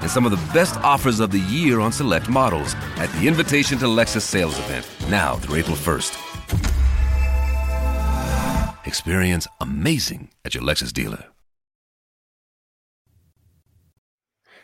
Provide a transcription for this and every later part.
and some of the best offers of the year on select models at the Invitation to Lexus sales event, now through April 1st. Experience amazing at your Lexus dealer.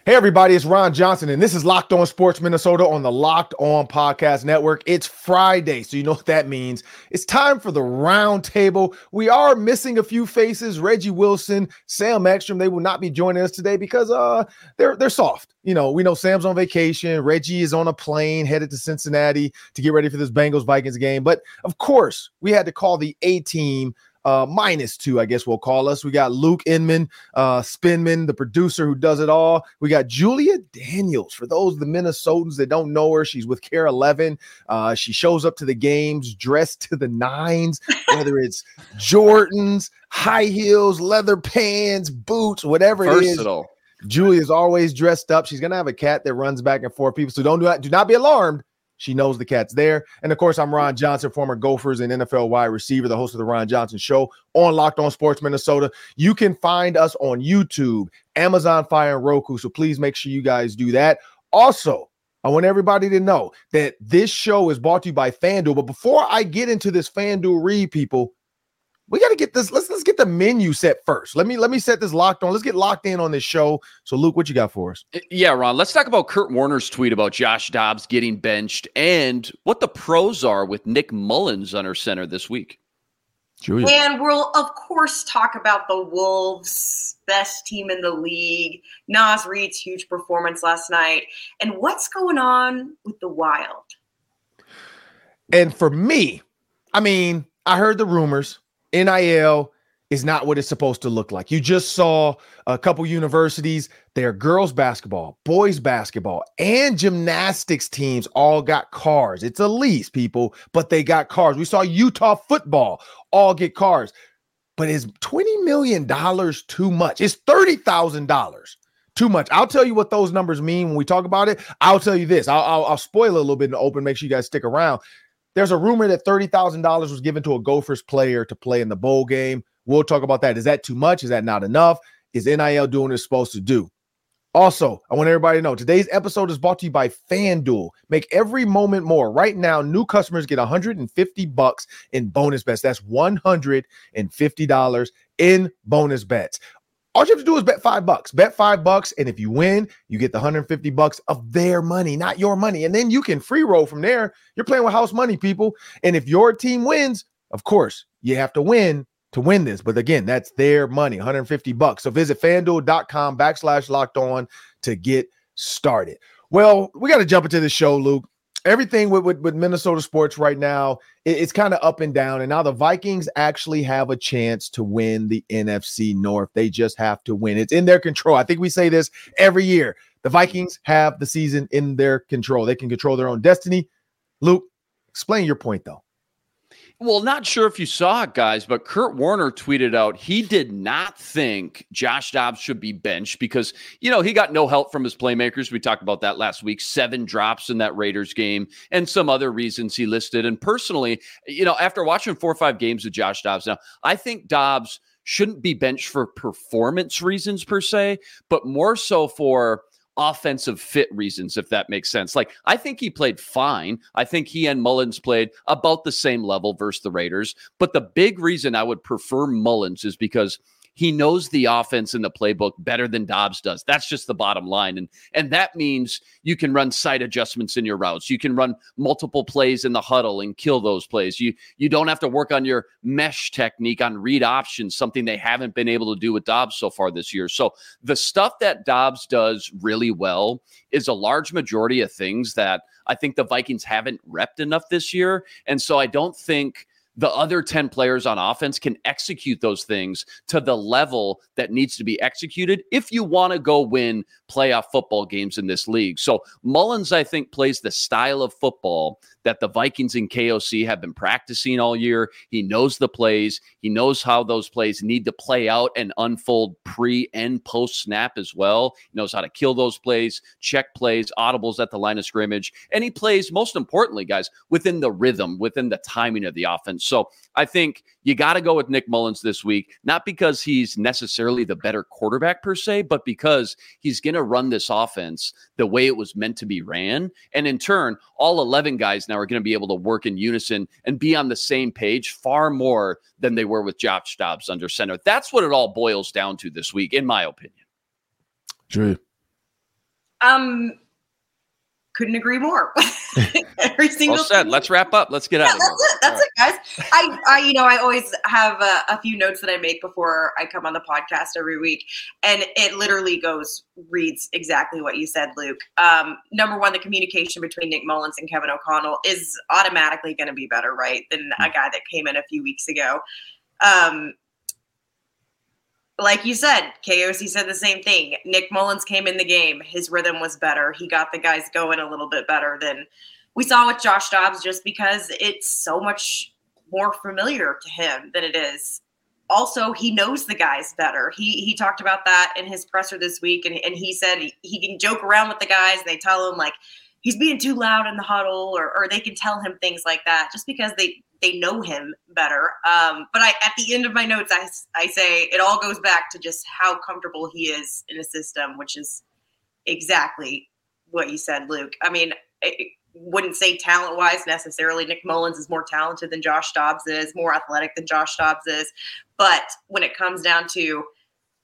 Hey, everybody, it's Ron Johnson, and this is Locked On Sports Minnesota on the Locked On Podcast Network. It's Friday, so you know what that means. It's time for the roundtable. We are missing a few faces Reggie Wilson, Sam Ekstrom. They will not be joining us today because uh, they're, they're soft. You know, we know Sam's on vacation. Reggie is on a plane headed to Cincinnati to get ready for this Bengals Vikings game. But of course, we had to call the A team uh, minus two, I guess we'll call us. We got Luke Inman, uh, Spinman, the producer who does it all. We got Julia Daniels. For those the Minnesotans that don't know her, she's with Kare 11. Uh, she shows up to the games dressed to the nines, whether it's Jordans, high heels, leather pants, boots, whatever Versatile. it is. Julia's always dressed up. She's gonna have a cat that runs back and forth. People, so don't do not do not be alarmed. She knows the cat's there. And of course, I'm Ron mm-hmm. Johnson, former Gophers and NFL wide receiver, the host of the Ron Johnson Show on Locked On Sports Minnesota. You can find us on YouTube, Amazon Fire, and Roku. So please make sure you guys do that. Also, I want everybody to know that this show is brought to you by FanDuel. But before I get into this FanDuel read, people, we got to get this. Let's let's get the menu set first. Let me let me set this locked on. Let's get locked in on this show. So, Luke, what you got for us? Yeah, Ron. Let's talk about Kurt Warner's tweet about Josh Dobbs getting benched and what the pros are with Nick Mullens under center this week. Julia. And we'll of course talk about the Wolves, best team in the league. Naz Reid's huge performance last night, and what's going on with the Wild. And for me, I mean, I heard the rumors. NIL is not what it's supposed to look like. You just saw a couple universities, their girls basketball, boys basketball, and gymnastics teams all got cars. It's a lease, people, but they got cars. We saw Utah football all get cars. But is $20 million too much? It's $30,000 too much. I'll tell you what those numbers mean when we talk about it. I'll tell you this. I'll, I'll, I'll spoil a little bit in the open. Make sure you guys stick around. There's a rumor that $30,000 was given to a Gophers player to play in the bowl game. We'll talk about that. Is that too much? Is that not enough? Is NIL doing what it's supposed to do? Also, I want everybody to know today's episode is brought to you by FanDuel. Make every moment more. Right now, new customers get 150 bucks in bonus bets. That's $150 in bonus bets. All you have to do is bet five bucks. Bet five bucks, and if you win, you get the 150 bucks of their money, not your money. And then you can free roll from there. You're playing with house money, people. And if your team wins, of course, you have to win to win this. But again, that's their money, 150 bucks. So visit fanduel.com backslash locked on to get started. Well, we got to jump into the show, Luke everything with, with, with Minnesota sports right now, it, it's kind of up and down. And now the Vikings actually have a chance to win the NFC North. They just have to win. It's in their control. I think we say this every year. The Vikings have the season in their control. They can control their own destiny. Luke, explain your point though. Well, not sure if you saw it, guys, but Kurt Warner tweeted out he did not think Josh Dobbs should be benched because, you know, he got no help from his playmakers. We talked about that last week. Seven drops in that Raiders game and some other reasons he listed. And personally, you know, after watching four or five games of Josh Dobbs now, I think Dobbs shouldn't be benched for performance reasons per se, but more so for offensive fit reasons, if that makes sense. Like, I think he played fine. I think he and Mullens played about the same level versus the Raiders. But the big reason I would prefer Mullens is because he knows the offense in the playbook better than Dobbs does. That's just the bottom line. And and that means you can run side adjustments in your routes. You can run multiple plays in the huddle and kill those plays. You you don't have to work on your mesh technique on read options, something they haven't been able to do with Dobbs so far this year. So the stuff that Dobbs does really well is a large majority of things that I think the Vikings haven't repped enough this year. And so I don't think the other 10 players on offense can execute those things to the level that needs to be executed if you want to go win playoff football games in this league. So Mullens, I think, plays the style of football that the Vikings and KOC have been practicing all year. He knows the plays, he knows how those plays need to play out and unfold pre and post snap as well. He knows how to kill those plays, check plays, audibles at the line of scrimmage, and he plays, most importantly, guys, within the rhythm, within the timing of the offense. So I think you got to go with Nick Mullens this week, not because he's necessarily the better quarterback per se, but because he's going to run this offense the way it was meant to be ran. And in turn, all 11 guys now are going to be able to work in unison and be on the same page far more than they were with Josh Dobbs under center. That's what it all boils down to this week, in my opinion. Drew. Um, couldn't agree more. Every single well said. Let's wrap up. Let's get yeah, out. That's it. That's it, guys. I, I, you know, I always have a, a, few notes that I make before I come on the podcast every week, and it literally goes reads exactly what you said, Luke. Um, number one, the communication between Nick Mullens and Kevin O'Connell is automatically going to be better, right, than a guy that came in a few weeks ago. Um, like you said, KOC said the same thing. Nick Mullens came in the game. His rhythm was better. He got the guys going a little bit better than we saw with Josh Dobbs just because it's so much more familiar to him than it is. Also, he knows the guys better. He he talked about that in his presser this week, and, and he said he, can joke around with the guys. And they tell him like he's being too loud in the huddle, or or they can tell him things like that just because they they know him better. Um, but I, at the end of my notes, I, I say it all goes back to just how comfortable he is in a system, which is exactly what you said, Luke. I mean, I wouldn't say talent wise necessarily. Nick Mullens is more talented than Josh Dobbs is, more athletic than Josh Dobbs is. But when it comes down to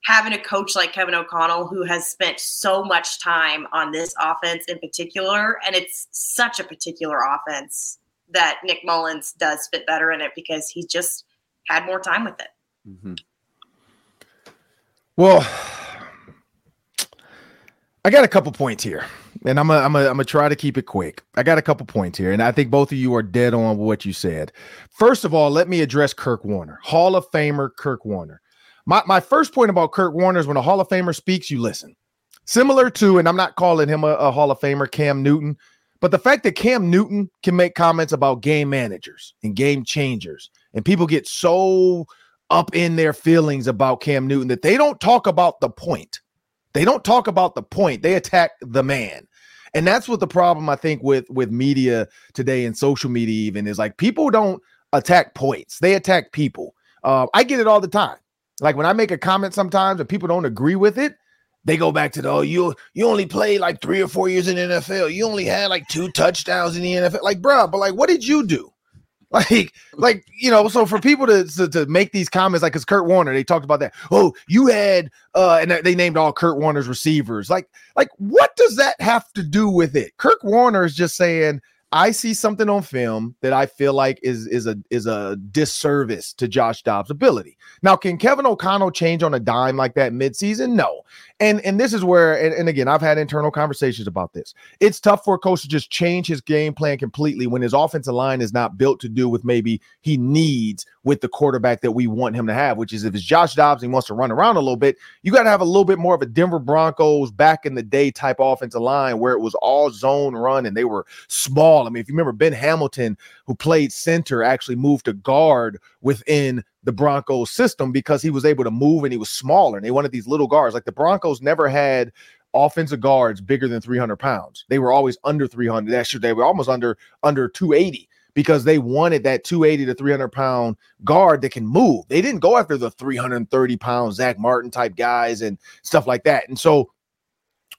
having a coach like Kevin O'Connell who has spent so much time on this offense in particular, and it's such a particular offense that Nick Mullens does fit better in it because he just had more time with it. Mm-hmm. Well, I got a couple points here, and I'm gonna I'm gonna try to keep it quick. I got a couple points here, and I think both of you are dead on what you said. First of all, let me address Kurt Warner, Hall of Famer Kurt Warner. My my first point about Kurt Warner is when a Hall of Famer speaks, you listen. Similar to, and I'm not calling him a, a Hall of Famer, Cam Newton. But the fact that Cam Newton can make comments about game managers and game changers, and people get so up in their feelings about Cam Newton that they don't talk about the point. They don't talk about the point. They attack the man. And that's what the problem I think with with media today and social media even is like people don't attack points. They attack people. Uh, I get it all the time. Like when I make a comment sometimes and people don't agree with it, they go back to the oh you you only played like three or four years in the NFL. You only had like two touchdowns in the NFL. Like, bro, but like, what did you do? Like, like you know, so for people to, to, to make these comments, like, cause Kurt Warner, they talked about that. Oh, you had, uh, and they named all Kurt Warner's receivers. Like, like, what does that have to do with it? Kurt Warner is just saying, I see something on film that I feel like is is a is a disservice to Josh Dobbs' ability. Now, can Kevin O'Connell change on a dime like that midseason? No. And and this is where and, and again, I've had internal conversations about this. It's tough for a coach to just change his game plan completely when his offensive line is not built to do with maybe he needs with the quarterback that we want him to have, which is if it's Josh Dobbs he wants to run around a little bit, you got to have a little bit more of a Denver Broncos back in the day type offensive line where it was all zone run and they were small. I mean, if you remember Ben Hamilton, who played center, actually moved to guard within the Broncos system because he was able to move and he was smaller and they wanted these little guards. Like the Broncos never had offensive guards bigger than 300 pounds. They were always under 300. Actually, they were almost under under 280 because they wanted that 280 to 300 pound guard that can move. They didn't go after the 330 pound Zach Martin type guys and stuff like that. And so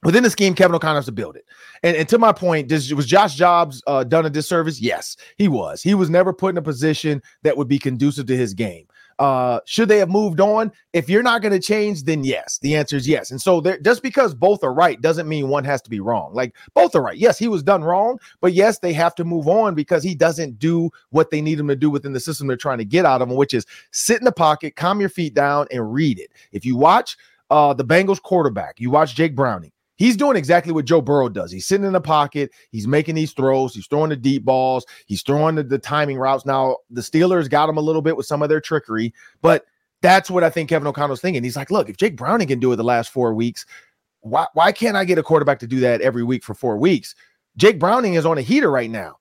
within the scheme, Kevin O'Connell has to build it. And, and to my point, was Josh Dobbs uh, done a disservice? Yes, he was. He was never put in a position that would be conducive to his game. Uh, should they have moved on? If you're not going to change, then yes. The answer is yes. And so there, just because both are right doesn't mean one has to be wrong. Like both are right. Yes, he was done wrong, but yes, they have to move on because he doesn't do what they need him to do within the system they're trying to get out of him, which is sit in the pocket, calm your feet down, and read it. If you watch uh, the Bengals quarterback, you watch Jake Browning He's doing exactly what Joe Burrow does. He's sitting in the pocket, he's making these throws, he's throwing the deep balls, he's throwing the, the timing routes. Now, the Steelers got him a little bit with some of their trickery, but that's what I think Kevin O'Connell's thinking. He's like, look, if Jake Browning can do it the last four weeks, why, why can't I get a quarterback to do that every week for four weeks? Jake Browning is on a heater right now.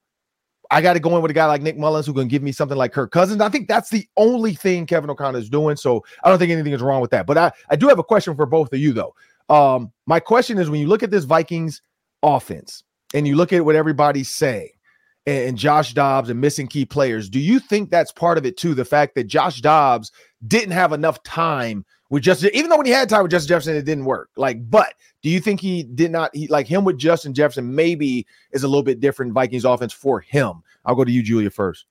I got to go in with a guy like Nick Mullens who can give me something like Kirk Cousins. I think that's the only thing Kevin O'Connell is doing. So I don't think anything is wrong with that. But I, I do have a question for both of you, though. Um, my question is when you look at this Vikings offense and you look at what everybody's saying, and Josh Dobbs and missing key players. Do you think that's part of it too? The fact that Josh Dobbs didn't have enough time with Justin, even though when he had time with Justin Jefferson, it didn't work. Like, but do you think he did not? He like him with Justin Jefferson maybe is a little bit different Vikings offense for him. I'll go to you, Julia, first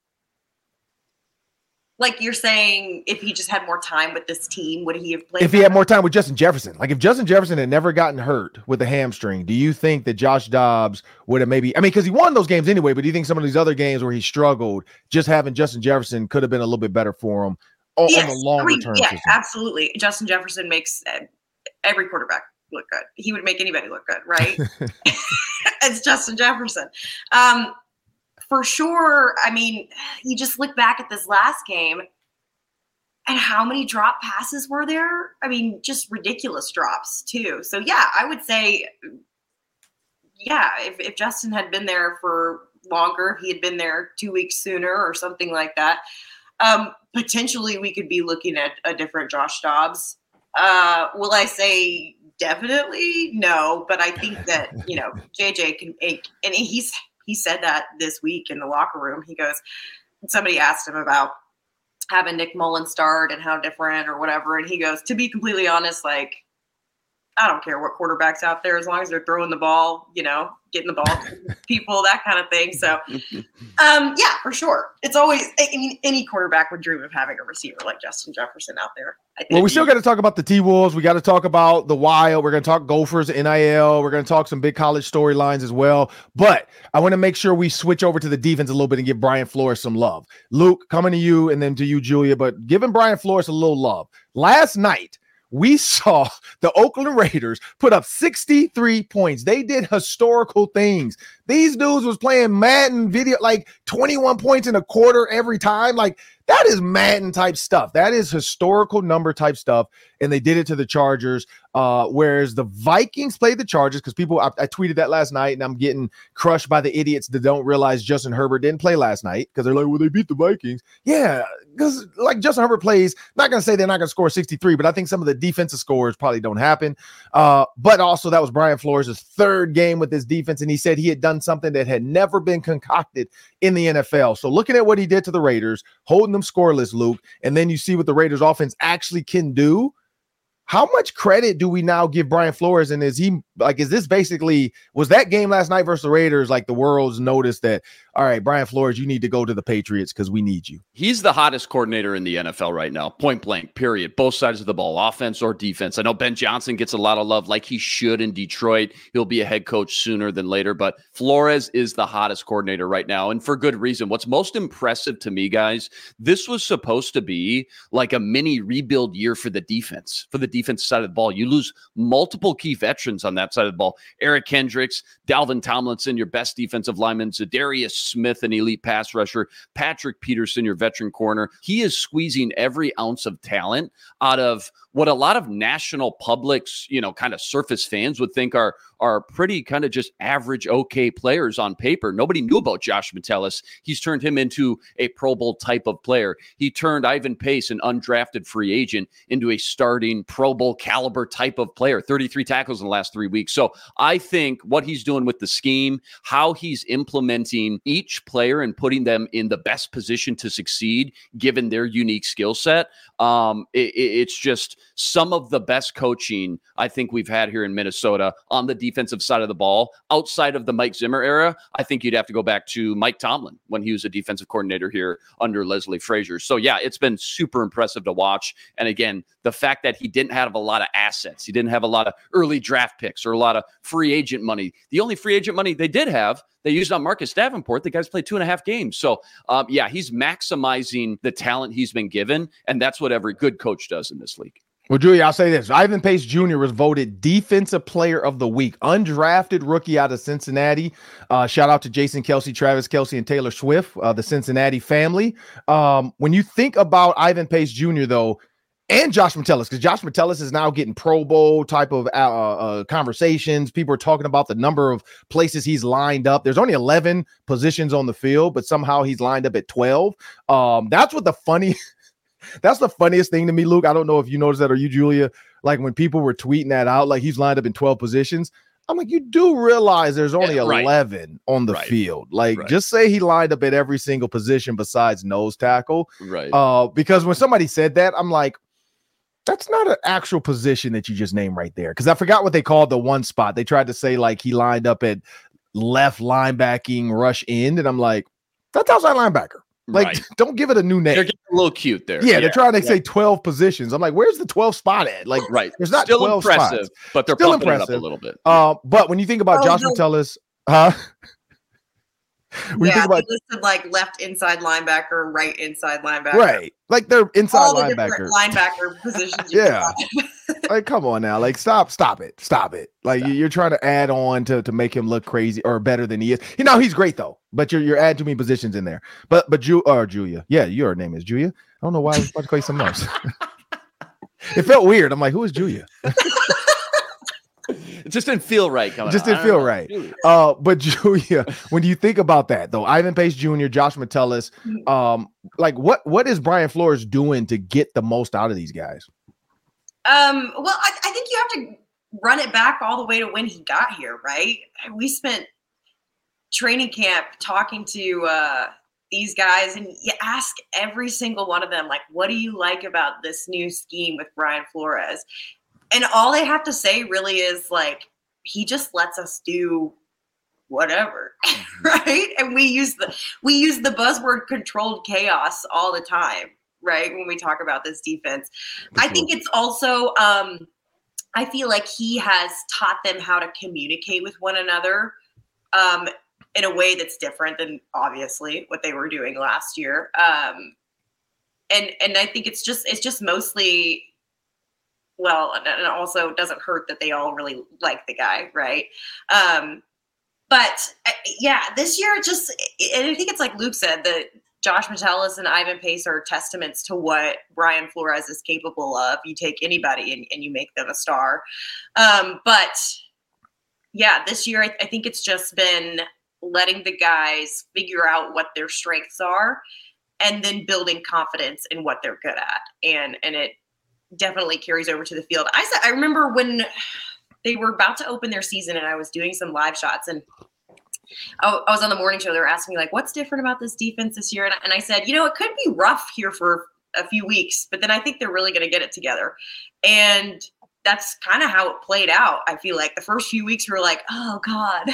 like you're saying if he just had more time with this team would he have played if he had more time with justin jefferson. Like if justin jefferson had never gotten hurt with a hamstring do you think that josh dobbs would have maybe i mean because he won those games anyway but do you think some of these other games where he struggled just having justin jefferson could have been a little bit better for him on, yes, on the longer term yeah system? absolutely. Justin jefferson makes every quarterback look good. He would make anybody look good right? It's justin jefferson. Um for sure, I mean, you just look back at this last game and how many drop passes were there? I mean, just ridiculous drops, too. So, yeah, I would say, yeah, if, if Justin had been there for longer, he had been there two weeks sooner or something like that, um, potentially we could be looking at a different Josh Dobbs. Uh, will I say definitely no? But I think that, you know, JJ can and he's, he said that this week in the locker room. He goes, somebody asked him about having Nick Mullen start and how different or whatever. And he goes, to be completely honest, like, I don't care what quarterback's out there as long as they're throwing the ball, you know, getting the ball to people, that kind of thing. So, um, yeah, for sure. It's always, I mean, any quarterback would dream of having a receiver like Justin Jefferson out there. Well, we still got to talk about the T Wolves. We got to talk about the Wild. We're going to talk Gophers, NIL. We're going to talk some big college storylines as well. But I want to make sure we switch over to the defense a little bit and give Brian Flores some love. Luke, coming to you and then to you, Julia, but giving Brian Flores a little love. Last night, we saw the Oakland Raiders put up 63 points. They did historical things. These dudes was playing Madden video like 21 points in a quarter every time. Like that is Madden type stuff. That is historical number type stuff. And they did it to the Chargers. Uh, whereas the Vikings played the Chargers because people, I, I, tweeted that last night and I'm getting crushed by the idiots that don't realize Justin Herbert didn't play last night because they're like, well, they beat the Vikings. Yeah, because like Justin Herbert plays, not going to say they're not going to score 63, but I think some of the defensive scores probably don't happen. Uh, but also, that was Brian Flores' third game with his defense. And he said he had done something that had never been concocted in the NFL. So looking at what he did to the Raiders, holding them scoreless, Luke, and then you see what the Raiders offense actually can do how much credit do we now give Brian Flores? And is he like, is this basically was that game last night versus the Raiders like the world's noticed that, all right, Brian Flores, you need to go to the Patriots because we need you? He's the hottest coordinator in the NFL right now, point blank, period. Both sides of the ball, offense or defense. I know Ben Johnson gets a lot of love like he should in Detroit. He'll be a head coach sooner than later, but Flores is the hottest coordinator right now. And for good reason. What's most impressive to me, guys, this was supposed to be like a mini rebuild year for the defense, for the defense defense side of the ball. You lose multiple key veterans on that side of the ball. Eric Kendricks, Dalvin Tomlinson, your best defensive lineman, Za'Darius Smith, an elite pass rusher, Patrick Peterson, your veteran corner. He is squeezing every ounce of talent out of what a lot of national publics, you know, kind of surface fans would think are are pretty kind of just average, okay players on paper. Nobody knew about Josh Metellus. He's turned him into a Pro Bowl type of player. He turned Ivan Pace, an undrafted free agent, into a starting Pro Bowl caliber type of player. 33 tackles in the last three weeks. So I think what he's doing with the scheme, how he's implementing each player and putting them in the best position to succeed, given their unique skill set, um, it, it's just some of the best coaching I think we've had here in Minnesota on the defensive side of the ball. Outside of the Mike Zimmer era, I think you'd have to go back to Mike Tomlin when he was a defensive coordinator here under Leslie Frazier. So yeah, it's been super impressive to watch. And again, the fact that he didn't have a lot of assets, he didn't have a lot of early draft picks or a lot of free agent money. The only free agent money they did have they used on Marcus Davenport. The guy's played two and a half games. So, um, yeah, he's maximizing the talent he's been given. And that's what every good coach does in this league. Well, Julia, I'll say this. Ivan Pace Jr. was voted Defensive Player of the Week, undrafted rookie out of Cincinnati. Uh, shout out to Jason Kelce, Travis Kelce, and Taylor Swift, uh, the Cincinnati family. Um, when you think about Ivan Pace Jr., though, and Josh Metellus, because Josh Metellus is now getting Pro Bowl type of uh, uh, conversations. People are talking about the number of places he's lined up. There's only 11 positions on the field, but somehow he's lined up at 12. Um, that's what the funny That's the funniest thing to me, Luke. I don't know if you noticed that or you, Julia. Like when people were tweeting that out, like he's lined up in 12 positions. I'm like, you do realize there's only yeah, right. 11 on the right. field. Like, right. just say he lined up at every single position besides nose tackle. Right. Uh, because when somebody said that, I'm like, that's not an actual position that you just named right there. Because I forgot what they called the one spot. They tried to say like he lined up at left linebacking rush end, and I'm like, that's outside linebacker. Like, right. don't give it a new name. They're getting a little cute there. Yeah, yeah. they're trying to yeah. say 12 positions. I'm like, where's the 12 spot at? Like, right. There's not still 12 impressive, spots. but they're still impressive. a little bit. Uh, but when you think about oh, Josh no. Metellus, huh? We yeah, about, listed like left inside linebacker, right inside linebacker. Right. Like they're inside All the linebacker. linebacker positions. yeah. like, come on now. Like, stop, stop it. Stop it. Like stop. you're trying to add on to, to make him look crazy or better than he is. You know, he's great though, but you're you're adding too many positions in there. But but Ju or Julia. Yeah, your name is Julia. I don't know why I was about to call you something else. it felt weird. I'm like, who is Julia? it just didn't feel right. Coming just didn't feel know. right. Uh, but Julia, when you think about that though, Ivan Pace Jr., Josh Metellus, mm. um, like what what is Brian Flores doing to get the most out of these guys? Um, well, I, I think you have to run it back all the way to when he got here, right? We spent training camp talking to uh, these guys, and you ask every single one of them, like, what do you like about this new scheme with Brian Flores? And all they have to say really is like he just lets us do whatever mm-hmm. right? And we use the we use the buzzword controlled chaos all the time right when we talk about this defense. I think it's also um i feel like he has taught them how to communicate with one another um in a way that's different than obviously what they were doing last year. Um and and i think it's just it's just mostly well, and also doesn't hurt that they all really like the guy, right? Um, but uh, yeah, this year just, and I think it's like Luke said that Josh Metellus and Ivan Pace are testaments to what Brian Flores is capable of. You take anybody and, and you make them a star. Um, but yeah, this year I, I think it's just been letting the guys figure out what their strengths are and then building confidence in what they're good at. And and it definitely carries over to the field. I said I remember when they were about to open their season and I was doing some live shots and I, was on the morning show. They were asking me like, "What's different about this defense this year?" And, and I said, "You know, it could be rough here for a few weeks, but then I think they're really going to get it together." And that's kind of how it played out. I feel like the first few weeks were like, "Oh God,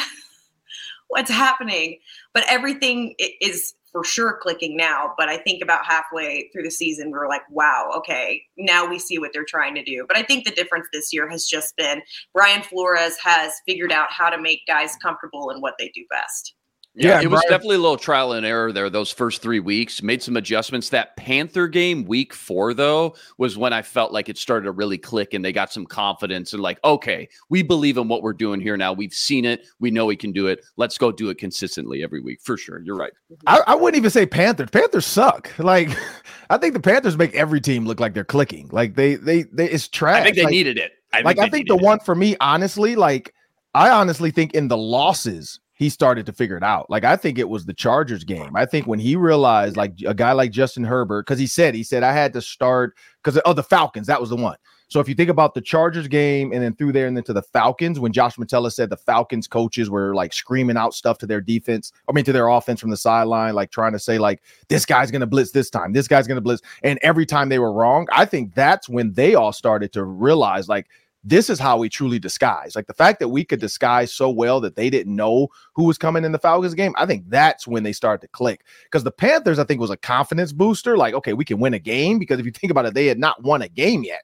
what's happening?" But everything is for sure clicking now. But I think about halfway through the season, we are like, wow, okay, now we see what they're trying to do. But I think the difference this year has just been Brian Flores has figured out how to make guys comfortable in what they do best. Yeah, yeah it was Brian, definitely a little trial and error there those first three weeks. Made some adjustments. That Panther game, week four, though, was when I felt like it started to really click and they got some confidence and like, okay, we believe in what we're doing here now. We've seen it. We know we can do it. Let's go do it consistently every week for sure. You're right. I, I wouldn't even say Panthers. Panthers suck. Like, I think the Panthers make every team look like they're clicking. Like they, they, they it's trash. I think they like, needed it. I like, I think the it. one for me, honestly, like, I honestly think in the losses he started to figure it out. Like I think it was the Chargers game. I think when he realized like a guy like Justin Herbert, because he said he said I had to start because oh the Falcons that was the one. So if you think about the Chargers game and then through there and then to the Falcons, when Josh Metellus said the Falcons coaches were like screaming out stuff to their defense, I mean to their offense from the sideline, like trying to say like this guy's gonna blitz this time, this guy's gonna blitz, and every time they were wrong, I think that's when they all started to realize like this is how we truly disguise. Like the fact that we could disguise so well that they didn't know who was coming in the Falcons game, I think that's when they started to click. Because the Panthers, I think, was a confidence booster. Like, okay, we can win a game. Because if you think about it, they had not won a game yet.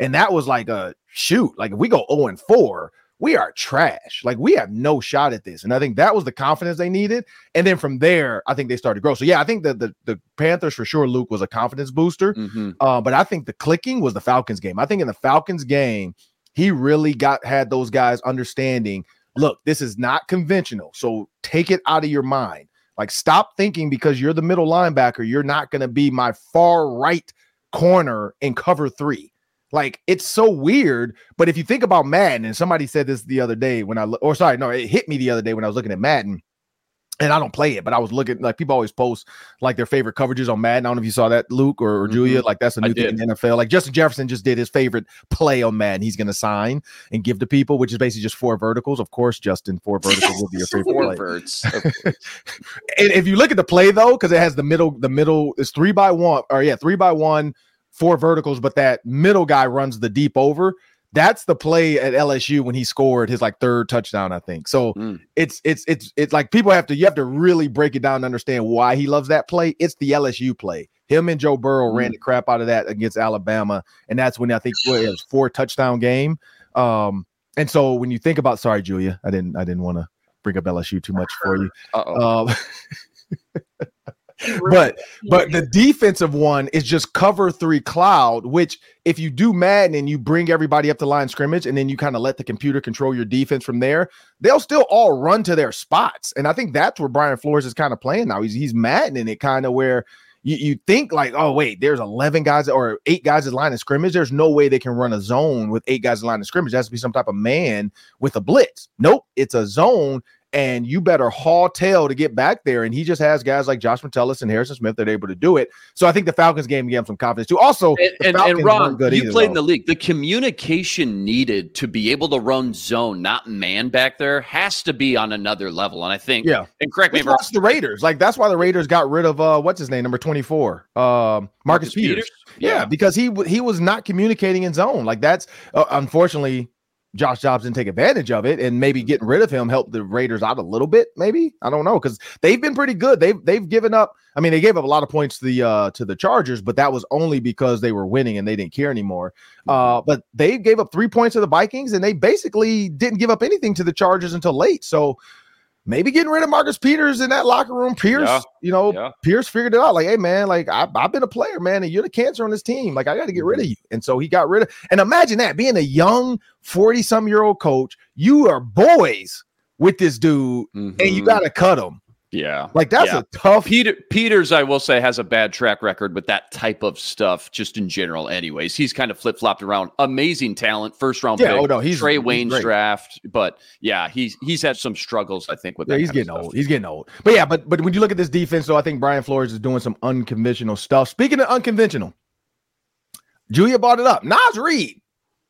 And that was like a shoot. Like if we go 0 and 4, we are trash. Like we have no shot at this. And I think that was the confidence they needed. And then from there, I think they started to grow. So yeah, I think that the, the Panthers for sure, Luke was a confidence booster. Mm-hmm. Uh, but I think the clicking was the Falcons game. I think in the Falcons game, he really got had those guys understanding. Look, this is not conventional. So take it out of your mind. Like stop thinking because you're the middle linebacker, you're not going to be my far right corner in cover three. Like it's so weird. But if you think about Madden, and somebody said this the other day when I, or sorry, no, it hit me the other day when I was looking at Madden and I don't play it, but I was looking like people always post like their favorite coverages on Madden. I don't know if you saw that, Luke or, or mm-hmm. Julia. Like that's a new thing in the NFL. Like Justin Jefferson just did his favorite play on Madden. He's going to sign and give to people, which is basically just four verticals. Of course, Justin, four verticals will be your favorite four play. Verts. and if you look at the play though, because it has the middle, the middle is three by one, or yeah, three by one, four verticals, but that middle guy runs the deep over that's the play at LSU when he scored his like third touchdown, I think. So mm. it's it's it's it's like people have to you have to really break it down and understand why he loves that play. It's the LSU play. Him and Joe Burrow mm. ran the crap out of that against Alabama, and that's when I think well, it was four touchdown game. Um, and so when you think about, sorry, Julia, I didn't I didn't want to bring up LSU too much for you. Um, but but the defensive one is just cover three cloud, which if you do Madden and you bring everybody up to line scrimmage and then you kind of let the computer control your defense from there, they'll still all run to their spots. And I think that's where Brian Flores is kind of playing now. He's he's maddening it kind of where you, you think like, oh wait, there's 11 guys or eight guys in line of scrimmage. There's no way they can run a zone with eight guys in line of scrimmage. It has to be some type of man with a blitz. Nope, it's a zone and you better haul tail to get back there. And he just has guys like Josh Metellus and Harrison Smith that are able to do it. So I think the Falcons game gave him some confidence too. Also, and, and, and Ron, you played though. in the league. The communication needed to be able to run zone, not man back there, has to be on another level. And I think, yeah. And correct me if Watch the Raiders. Like that's why the Raiders got rid of uh, what's his name, number twenty four, um, Marcus, Marcus Peters. Peters. Yeah, yeah, because he he was not communicating in zone. Like that's uh, unfortunately Josh Dobbs didn't take advantage of it, and maybe getting rid of him helped the Raiders out a little bit. Maybe I don't know because they've been pretty good. They've they've given up. I mean, they gave up a lot of points to the uh, to the Chargers, but that was only because they were winning and they didn't care anymore. Uh, mm-hmm. but they gave up three points to the Vikings, and they basically didn't give up anything to the Chargers until late. So maybe getting rid of Marcus Peters in that locker room. Pierce, yeah. you know, yeah. Pierce figured it out. Like, hey, man, like I, have been a player, man, and you're the cancer on this team. Like, I got to get rid of mm-hmm. you. And so he got rid of. And imagine that being a young 40 some year old coach, you are boys with this dude, mm-hmm. and you mm-hmm. got to cut him. Yeah. Like that's yeah. a tough Peter Peters, I will say, has a bad track record with that type of stuff, just in general. Anyways, he's kind of flip-flopped around. Amazing talent, first round yeah, pick. Oh no, he's Trae Waynes he's draft. But yeah, he's he's had some struggles, I think, with yeah, he's getting old. He's getting old. But yeah, but but when you look at this defense, though, I think Brian Flores is doing some unconventional stuff. Speaking of unconventional, Julia brought it up. Naz Reid.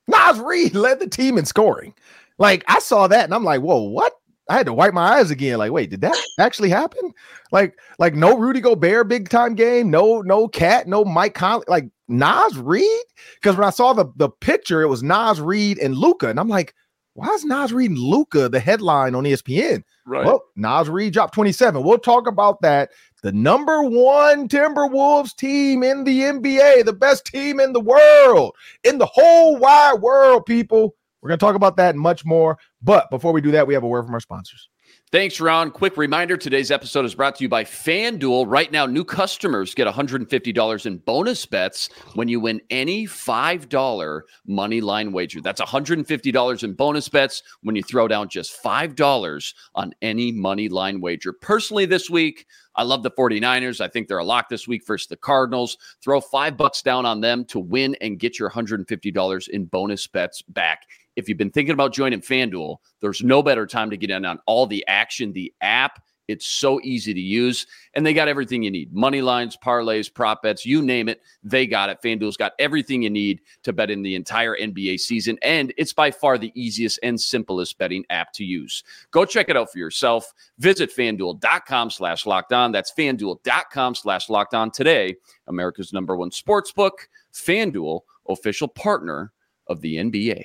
Naz Reid led the team in scoring. Like I saw that and I'm like, whoa, what? I had to wipe my eyes again. Like, wait, did that actually happen? Like, like no Rudy Gobert big time game, no, no KAT, no Mike Conley, like Naz Reid. Because when I saw the the picture, it was Naz Reid and Luka, and I'm like, why is Naz Reid and Luka the headline on ESPN? Right. Well, Naz Reid dropped 27. We'll talk about that. The number one Timberwolves team in the NBA, the best team in the world, in the whole wide world, people. We're going to talk about that and much more. But before we do that, we have a word from our sponsors. Thanks, Ron. Quick reminder today's episode is brought to you by FanDuel. Right now, new customers get $150 in bonus bets when you win any $5 money line wager. That's $150 in bonus bets when you throw down just $5 on any money line wager. Personally, this week, I love the 49ers. I think they're a lock this week versus the Cardinals. Throw five bucks down on them to win and get your $150 in bonus bets back if you've been thinking about joining FanDuel, there's no better time to get in on all the action. The app, it's so easy to use, and they got everything you need money lines, parlays, prop bets, you name it, they got it. FanDuel's got everything you need to bet in the entire NBA season, and it's by far the easiest and simplest betting app to use. Go check it out for yourself. Visit fanduel.com slash locked on. That's fanduel.com slash locked on today. America's number one sports book, FanDuel, official partner of the NBA.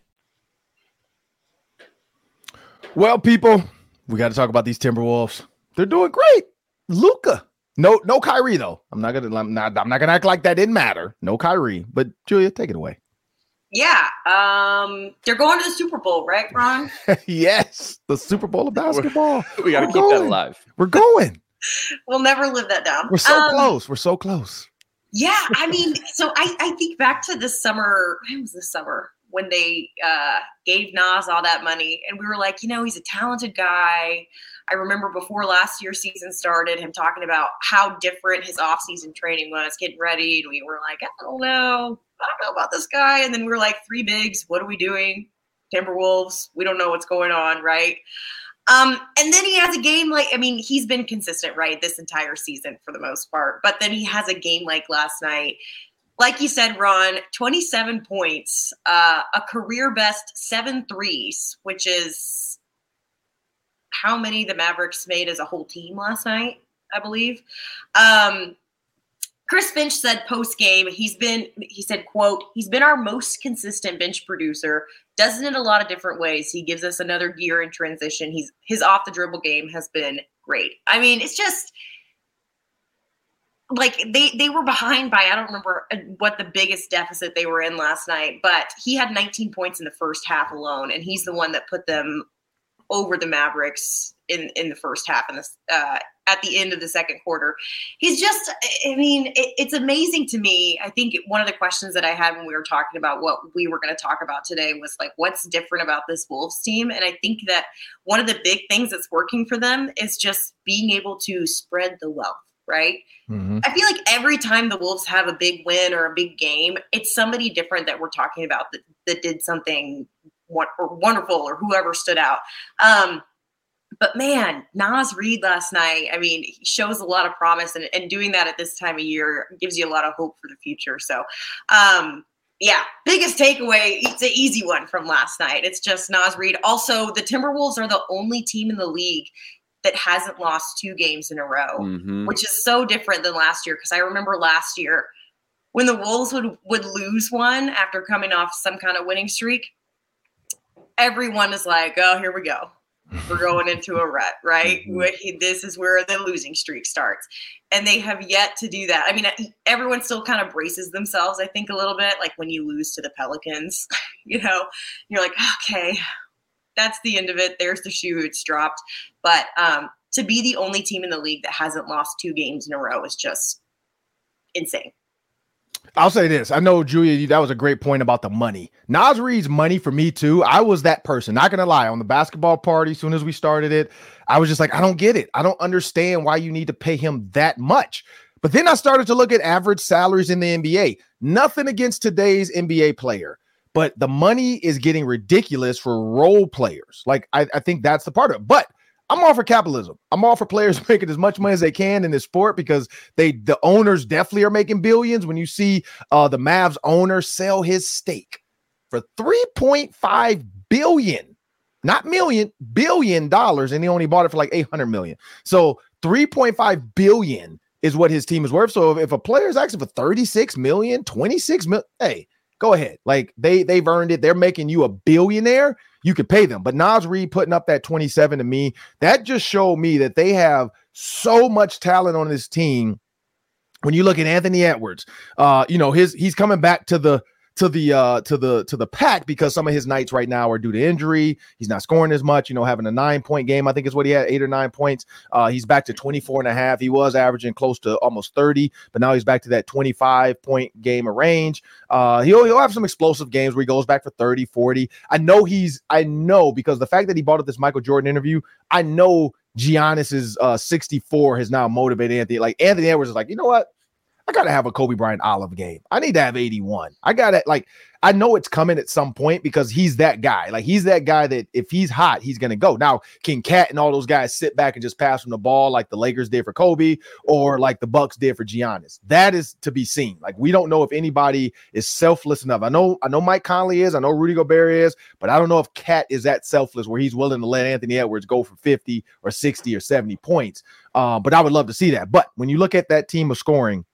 Well, people, we got to talk about these Timberwolves. They're doing great. Luka. No, no Kyrie though. I'm not gonna. I'm not. I'm not gonna act like that didn't matter. No Kyrie. But Julia, take it away. Yeah, um, they're going to the Super Bowl, right, Ron? yes, the Super Bowl of basketball. we got to keep going. that alive. We're going. we'll never live that down. We're so um, close. We're so close. Yeah, I mean, so I, I think back to this summer. When was this summer? When they uh, gave Naz all that money. And we were like, you know, he's a talented guy. I remember before last year's season started, him talking about how different his offseason training was, getting ready. And we were like, I don't know. I don't know about this guy. And then we were like, three bigs. What are we doing? Timberwolves. We don't know what's going on, right? Um, and then he has a game like, I mean, he's been consistent, right, this entire season for the most part. But then he has a game like last night like you said, Ron, 27 points, uh, a career best seven threes, which is how many the Mavericks made as a whole team last night, I believe. Um, Chris Finch said post game, he's been, he said, quote, he's been our most consistent bench producer, does it in a lot of different ways. He gives us another gear in transition. He's his off the dribble game has been great. I mean, it's just like they they were behind by I don't remember uh, what the biggest deficit they were in last night, but he had 19 points in the first half alone, and he's the one that put them over the Mavericks in in the first half and uh, at the end of the second quarter. He's just I mean it, it's amazing to me. I think one of the questions that I had when we were talking about what we were going to talk about today was like what's different about this Wolves team, and I think that one of the big things that's working for them is just being able to spread the wealth right? Mm-hmm. I feel like every time the Wolves have a big win or a big game, it's somebody different that we're talking about that, that did something wonderful or whoever stood out. Um, but man, Naz Reid last night, I mean, he shows a lot of promise and, and doing that at this time of year gives you a lot of hope for the future. So, um, yeah, biggest takeaway, it's an easy one from last night. It's just Naz Reid. Also, the Timberwolves are the only team in the league that hasn't lost two games in a row, mm-hmm. which is so different than last year. Because I remember last year when the Wolves would would lose one after coming off some kind of winning streak, everyone is like, "Oh, here we go. We're going into a rut, right? Mm-hmm. This is where the losing streak starts." And they have yet to do that. I mean, everyone still kind of braces themselves, I think, a little bit. Like when you lose to the Pelicans, you know, you're like, "Okay, that's the end of it. There's the shoe. It's dropped. But um, to be the only team in the league that hasn't lost two games in a row is just insane. I'll say this. I know, Julia, that was a great point about the money. Naz Reid's money for me, too. I was that person. Not to lie. On the basketball party, as soon as we started it, I was just like, I don't get it. I don't understand why you need to pay him that much. But then I started to look at average salaries in the NBA. Nothing against today's NBA player but the money is getting ridiculous for role players. Like I, I think that's the part of it. But I'm all for capitalism. I'm all for players making as much money as they can in this sport because they the owners definitely are making billions. When you see uh the Mavs owner sell his stake for 3.5 billion, not million, billion dollars, and he only bought it for like 800 million. So 3.5 billion is what his team is worth. So if, if a player is asking for 36 million, 26 million, hey, go ahead. Like they they've earned it. They're making you a billionaire. You could pay them. But Naz Reid putting up that 27 to me, that just showed me that they have so much talent on this team. When you look at Anthony Edwards, uh, you know, his he's coming back to the to the uh to the to the pack because some of his nights right now are due to injury. He's not scoring as much, you know, having a nine point game. I think is what he had, eight or nine points. Uh he's back to 24 and a half. He was averaging close to almost 30, but now he's back to that 25 point game of range. Uh he'll he'll have some explosive games where he goes back for 30, 40. I know he's I know because the fact that he bought up this Michael Jordan interview, I know Giannis's uh 64 has now motivated Anthony. Like Anthony Edwards is like, you know what? I gotta have a Kobe Bryant olive game. I need to have 81. I gotta like I know it's coming at some point because he's that guy. Like he's that guy that if he's hot, he's gonna go. Now, can KAT and all those guys sit back and just pass from the ball like the Lakers did for Kobe or like the Bucks did for Giannis? That is to be seen. Like we don't know if anybody is selfless enough. I know I know Mike Conley is, I know Rudy Gobert is, but I don't know if KAT is that selfless where he's willing to let Anthony Edwards go for 50 or 60 or 70 points. Uh, but I would love to see that. But when you look at that team of scoring,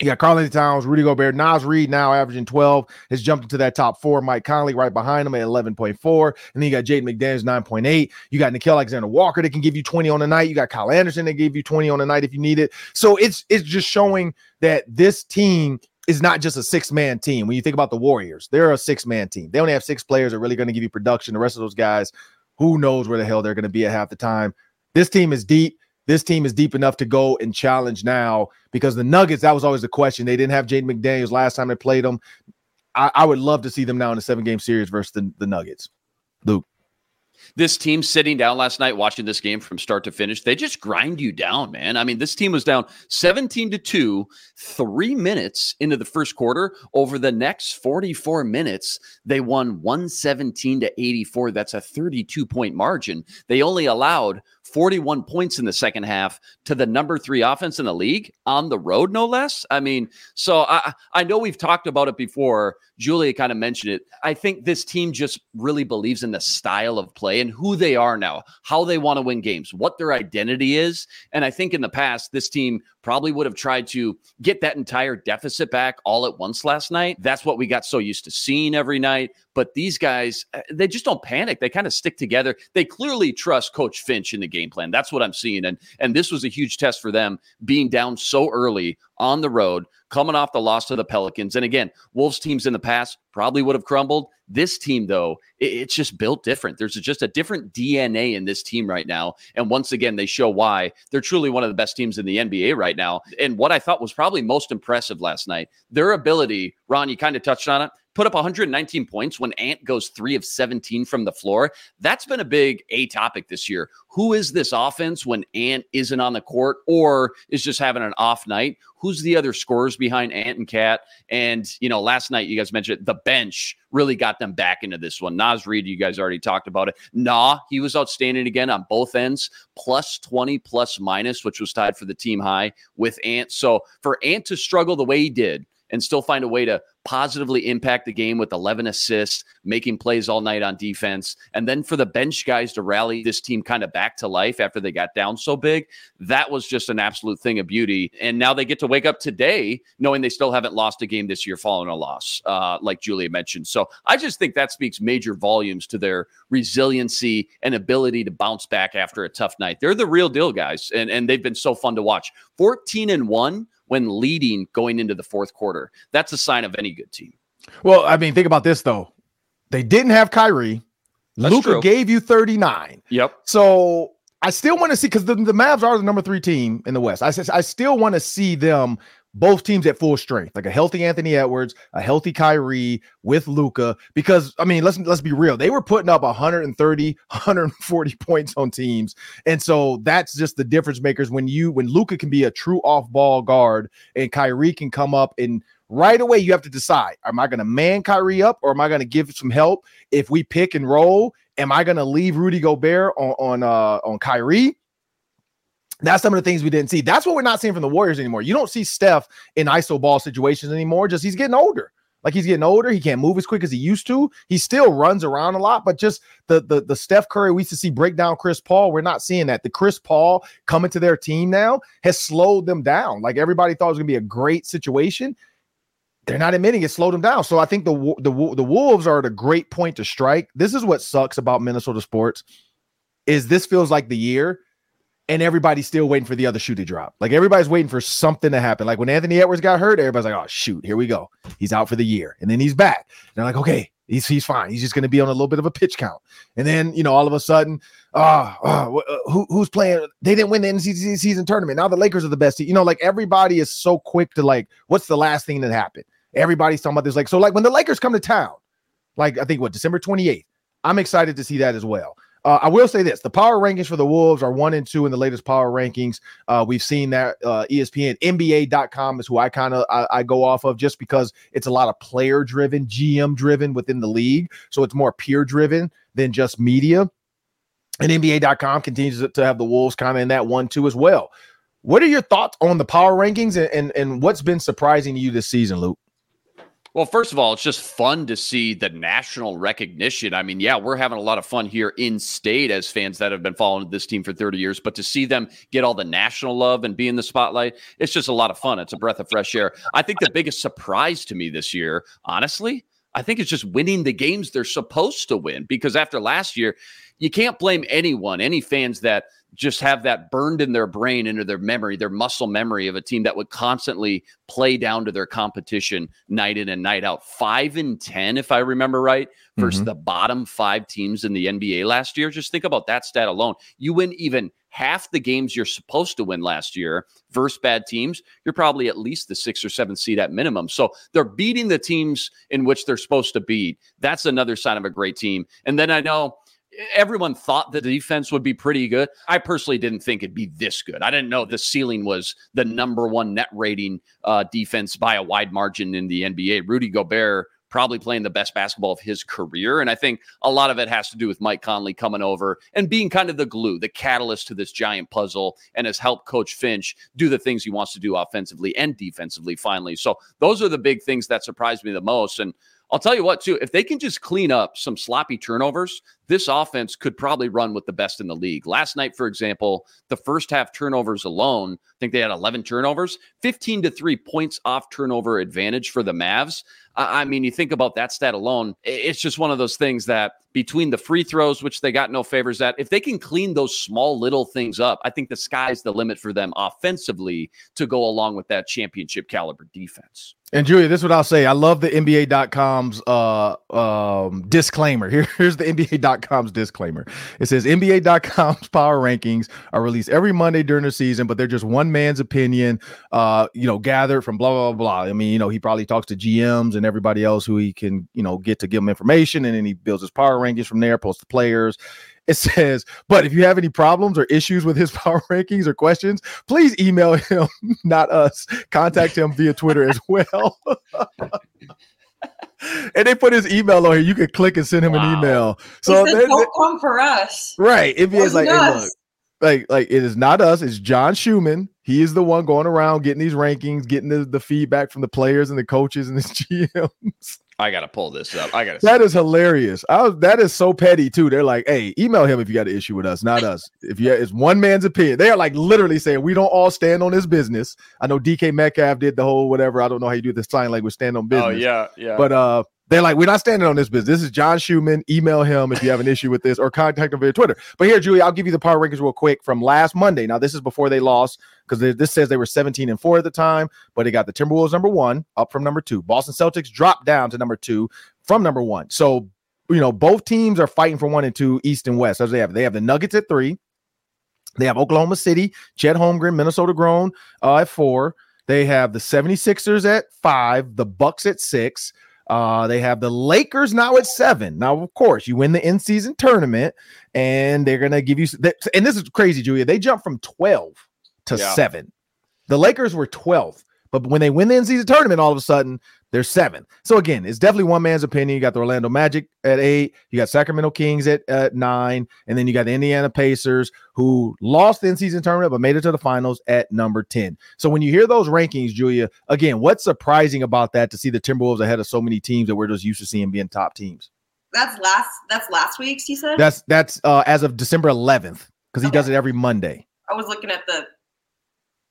you got Karl Anthony Towns, Rudy Gobert, Naz Reid now averaging 12, has jumped into that top four. Mike Conley right behind him at 11.4. And then you got Jaden McDaniels, 9.8. You got Nickeil Alexander Walker that can give you 20 on the night. You got Kyle Anderson that gave you 20 on the night if you need it. So it's it's just showing that this team is not just a six-man team. When you think about the Warriors, they're a six-man team. They only have six players that are really going to give you production. The rest of those guys, who knows where the hell they're going to be at half the time. This team is deep this team is deep enough to go and challenge now because the Nuggets, that was always the question. They didn't have Jaden McDaniels last time they played them. I, I would love to see them now in a seven game series versus the, the Nuggets. Luke. This team sitting down last night watching this game from start to finish, they just grind you down, man. I mean, this team was down 17 to 2, three minutes into the first quarter. Over the next 44 minutes, they won 117 to 84. That's a 32 point margin. They only allowed 41 points in the second half to the number three offense in the league on the road, no less. I mean, so I, I know we've talked about it before. Julia kind of mentioned it. I think this team just really believes in the style of play and who they are now, how they want to win games, what their identity is. And I think in the past, this team probably would have tried to get that entire deficit back all at once last night. That's what we got so used to seeing every night. But these guys, uh, they just don't panic. They kind of stick together. They clearly trust Coach Finch in the game plan. That's what I'm seeing. And and this was a huge test for them being down so early on the road, coming off the loss to the Pelicans. And again, Wolves teams in the past probably would have crumbled. This team, though, it, it's just built different. There's just a different DNA in this team right now. And once again, they show why they're truly one of the best teams in the NBA right now. And what I thought was probably most impressive last night, their ability, Ron, you kind of touched on it put up 119 points when Ant goes three of 17 from the floor. That's been a big A topic this year. Who is this offense when Ant isn't on the court or is just having an off night? Who's the other scorers behind Ant and KAT? And, you know, last night you guys mentioned the bench really got them back into this one. Naz Reid, you guys already talked about it. Nah, he was outstanding again on both ends, plus 20, plus minus, which was tied for the team high with Ant. So for Ant to struggle the way he did, and still find a way to positively impact the game with 11 assists, making plays all night on defense. And then for the bench guys to rally this team kind of back to life after they got down so big, that was just an absolute thing of beauty. And now they get to wake up today knowing they still haven't lost a game this year following a loss, uh, like Julia mentioned. So I just think that speaks major volumes to their resiliency and ability to bounce back after a tough night. They're the real deal, guys. And, and they've been so fun to watch. 14 and 1 when leading going into the fourth quarter. That's a sign of any good team. Well, I mean, think about this though. They didn't have Kyrie. Luka gave you 39. Yep. So I still want to see because the, the Mavs are the number three team in the West. I I still want to see them both teams at full strength, like a healthy Anthony Edwards, a healthy Kyrie with Luka. Because I mean, let's let's be real, they were putting up 130, 140 points on teams, and so that's just the difference makers when you when Luka can be a true off ball guard and Kyrie can come up and right away you have to decide: Am I going to man Kyrie up or am I going to give some help? If we pick and roll, am I going to leave Rudy Gobert on on uh, on Kyrie? That's some of the things we didn't see. That's what we're not seeing from the Warriors anymore. You don't see Steph in iso ball situations anymore. Just he's getting older. Like he's getting older. He can't move as quick as he used to. He still runs around a lot, but just the the the Steph Curry we used to see break down Chris Paul. We're not seeing that. The Chris Paul coming to their team now has slowed them down. Like everybody thought it was gonna be a great situation. They're not admitting it slowed them down. So I think the the the Wolves are at a great point to strike. This is what sucks about Minnesota sports is this feels like the year and everybody's still waiting for the other shoe to drop. Like everybody's waiting for something to happen. Like when Anthony Edwards got hurt, everybody's like, "Oh shoot, here we go. He's out for the year." And then he's back. And they're like, "Okay, he's he's fine. He's just going to be on a little bit of a pitch count." And then you know, all of a sudden, oh, oh who, who's playing? They didn't win the NCAA season tournament. Now the Lakers are the best. Team. You know, like everybody is so quick to like, what's the last thing that happened? Everybody's talking about this. Like so, like when the Lakers come to town, like I think what December twenty eighth. I'm excited to see that as well. Uh, I will say this: the power rankings for the Wolves are one and two in the latest power rankings. Uh, we've seen that uh, ESPN, NBA.com is who I kind of I, I, go off of, just because it's a lot of player driven, GM driven within the league, so it's more peer driven than just media. And NBA.com continues to have the Wolves kind of in that one too as well. What are your thoughts on the power rankings and, and, and what's been surprising to you this season, Luke? Well, first of all, it's just fun to see the national recognition. I mean, yeah, we're having a lot of fun here in state as fans that have been following this team for 30 years, but to see them get all the national love and be in the spotlight, it's just a lot of fun. It's a breath of fresh air. I think the biggest surprise to me this year, honestly, I think it's just winning the games they're supposed to win because after last year, you can't blame anyone, any fans that – just have that burned in their brain into their memory, their muscle memory of a team that would constantly play down to their competition night in and night out. Five and 10, if I remember right, versus mm-hmm. the bottom five teams in the NBA last year. Just think about that stat alone. You win even half the games you're supposed to win last year versus bad teams, you're probably at least the sixth or seventh seed at minimum. So they're beating the teams in which they're supposed to beat. That's another sign of a great team. And then I know everyone thought the defense would be pretty good. I personally didn't think it'd be this good. I didn't know the ceiling was the number one net rating uh, defense by a wide margin in the NBA. Rudy Gobert probably playing the best basketball of his career. And I think a lot of it has to do with Mike Conley coming over and being kind of the glue, the catalyst to this giant puzzle, and has helped Coach Finch do the things he wants to do offensively and defensively finally. So those are the big things that surprised me the most. And I'll tell you what, too, if they can just clean up some sloppy turnovers, this offense could probably run with the best in the league. Last night, for example, the first half turnovers alone, I think they had 11 turnovers, 15 to 3 points off turnover advantage for the Mavs. I mean, you think about that stat alone, it's just one of those things that between the free throws, which they got no favors at, if they can clean those small little things up, I think the sky's the limit for them offensively to go along with that championship caliber defense. And Julia, this is what I'll say. I love the NBA.com's uh, um, disclaimer. Here, here's the NBA.com's disclaimer. It says NBA.com's power rankings are released every Monday during the season, but they're just one man's opinion, uh, you know, gathered from blah, blah, blah, blah. I mean, you know, he probably talks to GMs and everybody else who he can, you know, get to give him information. And then he builds his power rankings from there, posts the players. It says, but if you have any problems or issues with his power rankings or questions, please email him, not us. Contact him via Twitter as well. and they put his email on here. You can click and send him wow. an email. So they, don't come for us. Right. If is like, hey, look, like, like it is not us. It's John Schuhmann. He is the one going around getting these rankings, getting the, the feedback from the players and the coaches and the GMs. I gotta pull this up. I gotta. That is hilarious. I was, that is so petty too. They're like, "Hey, email him if you got an issue with us, not us. If you, it's one man's opinion." They are like literally saying, "We don't all stand on this business." I know DK Metcalf did the whole whatever. I don't know how you do the sign language, stand on oh, business. Oh yeah, yeah. But uh, they're like, we're not standing on this business. This is John Schuhmann. Email him if you have an issue with this or contact him via Twitter. But here, Julie, I'll give you the power rankings real quick from last Monday. Now, this is before they lost because this says they were 17 and 4 at the time, but they got the Timberwolves number one up from number two. Boston Celtics dropped down to number two from number one. So, you know, both teams are fighting for one and two, East and West. As they have, they have the Nuggets at three. They have Oklahoma City, Chet Holmgren, Minnesota grown uh, at four. They have the 76ers at five, the Bucks at six. Uh, they have the Lakers now at seven. Now, of course, you win the in season tournament, and they're gonna give you. And this is crazy, Julia. They jumped from twelve to yeah. seven. The Lakers were 12th, but when they win the in season tournament, all of a sudden they're seven. So again, it's definitely one man's opinion. You got the Orlando Magic at eight, you got Sacramento Kings at, at nine, and then you got the Indiana Pacers who lost the in-season tournament but made it to the finals at number 10. So when you hear those rankings, Julia, again, what's surprising about that to see the Timberwolves ahead of so many teams that we're just used to seeing being top teams? That's last that's last week's, you said? That's that's uh as of December 11th, because he okay. does it every Monday. I was looking at the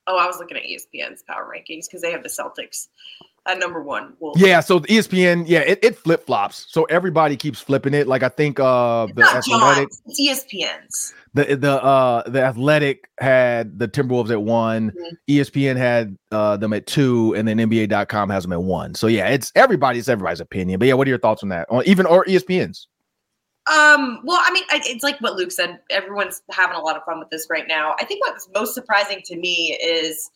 oh, I was looking at ESPN's power rankings because they have the Celtics number one. Wolves. Yeah, so the ESPN, yeah, it, it flip flops. So everybody keeps flipping it. Like I think uh the athletic ESPN's. The the uh the athletic had the Timberwolves at one, mm-hmm. ESPN had uh them at two, and then NBA.com has them at one. So yeah, it's everybody's everybody's opinion. But yeah, what are your thoughts on that? On even or ESPN's? Um, well, I mean, it's like what Luke said. Everyone's having a lot of fun with this right now. I think what's most surprising to me is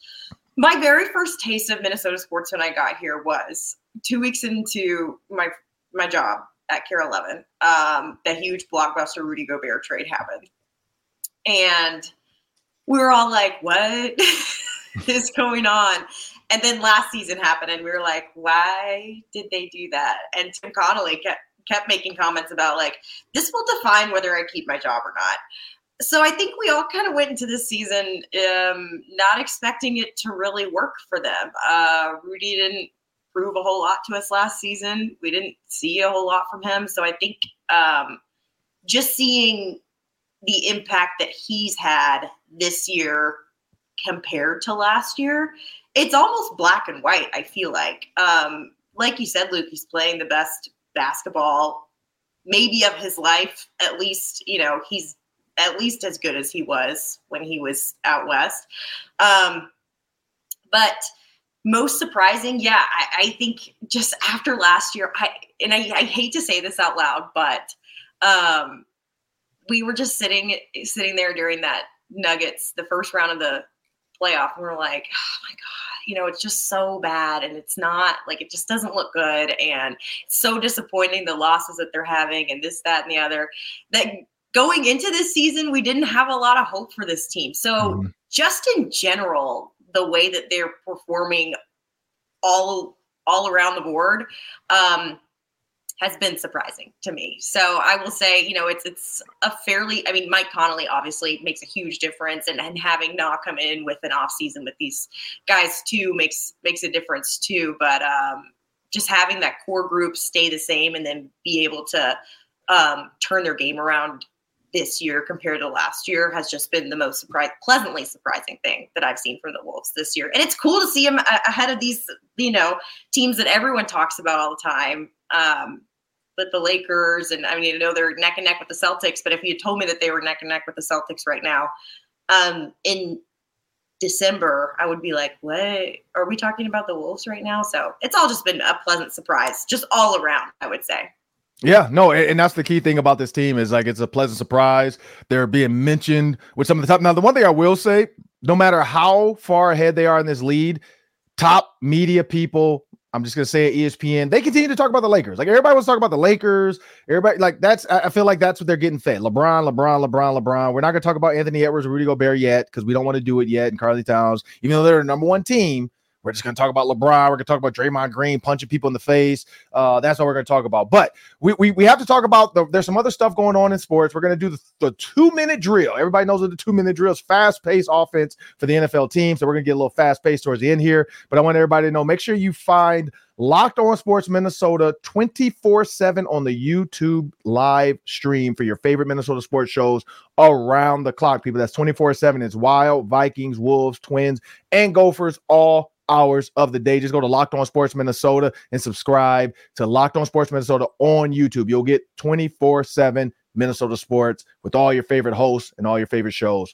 my very first taste of Minnesota sports when I got here was two weeks into my my job at KARE 11, um, the huge blockbuster Rudy Gobert trade happened. And we were all like, what is going on? And then last season happened, and we were like, why did they do that? And Tim Connolly kept kept making comments about like this will define whether I keep my job or not. So I think we all kind of went into this season um, not expecting it to really work for them. Uh, Rudy didn't prove a whole lot to us last season. We didn't see a whole lot from him. So I think um, just seeing the impact that he's had this year compared to last year, it's almost black and white. I feel like, um, like you said, Luke, he's playing the best basketball, maybe of his life. At least, you know, he's at least as good as he was when he was out west. Um, but most surprising, yeah, I, I, think just after last year, I and I, I hate to say this out loud, but um, we were just sitting sitting there during that Nuggets, the first round of the playoff, and we're like, oh my god, you know, it's just so bad, and it's not like it just doesn't look good, and so disappointing the losses that they're having, and this, that, and the other. That going into this season, we didn't have a lot of hope for this team. So mm-hmm. just in general, the way that they're performing all all around the board. Um, has been surprising to me. So I will say, you know, it's it's a fairly I mean, Mike Conley obviously makes a huge difference and, and having Na come in with an off season with these guys too makes makes a difference too. But um just having that core group stay the same and then be able to um turn their game around this year compared to last year has just been the most surprise, pleasantly surprising thing that I've seen from the Wolves this year. And it's cool to see them ahead of these, you know, teams that everyone talks about all the time. Um, but the Lakers, and I mean, I know they're neck and neck with the Celtics, but if you told me that they were neck and neck with the Celtics right now, um, in December, I would be like, what? Are we talking about the Wolves right now? So it's all just been a pleasant surprise, just all around, I would say. Yeah, no, and that's the key thing about this team is like it's a pleasant surprise. They're being mentioned with some of the top. Now, the one thing I will say, no matter how far ahead they are in this lead, top media people, I'm just gonna say it, ESPN, they continue to talk about the Lakers. Like everybody wants to talk about the Lakers. Everybody like that's I feel like that's what they're getting fed. LeBron, LeBron, LeBron, LeBron. We're not gonna talk about Anthony Edwards or Rudy Gobert yet because we don't want to do it yet. And Karlie Towns, even though they're a number one team, we're just going to talk about LeBron. We're going to talk about Draymond Green punching people in the face. Uh, that's what we're going to talk about. But we, we, we have to talk about the, there's some other stuff going on in sports. We're going to do the, the two minute drill. Everybody knows what the two minute drill is fast paced offense for the NFL team. So we're going to get a little fast paced towards the end here. But I want everybody to know make sure you find Locked On Sports Minnesota 24 7 on the YouTube live stream for your favorite Minnesota sports shows around the clock. People, that's 24 7. It's Wild, Vikings, Wolves, Twins, and Gophers all hours of the day. Just go to Locked On Sports Minnesota and subscribe to Locked On Sports Minnesota on YouTube. You'll get 24 7 Minnesota sports with all your favorite hosts and all your favorite shows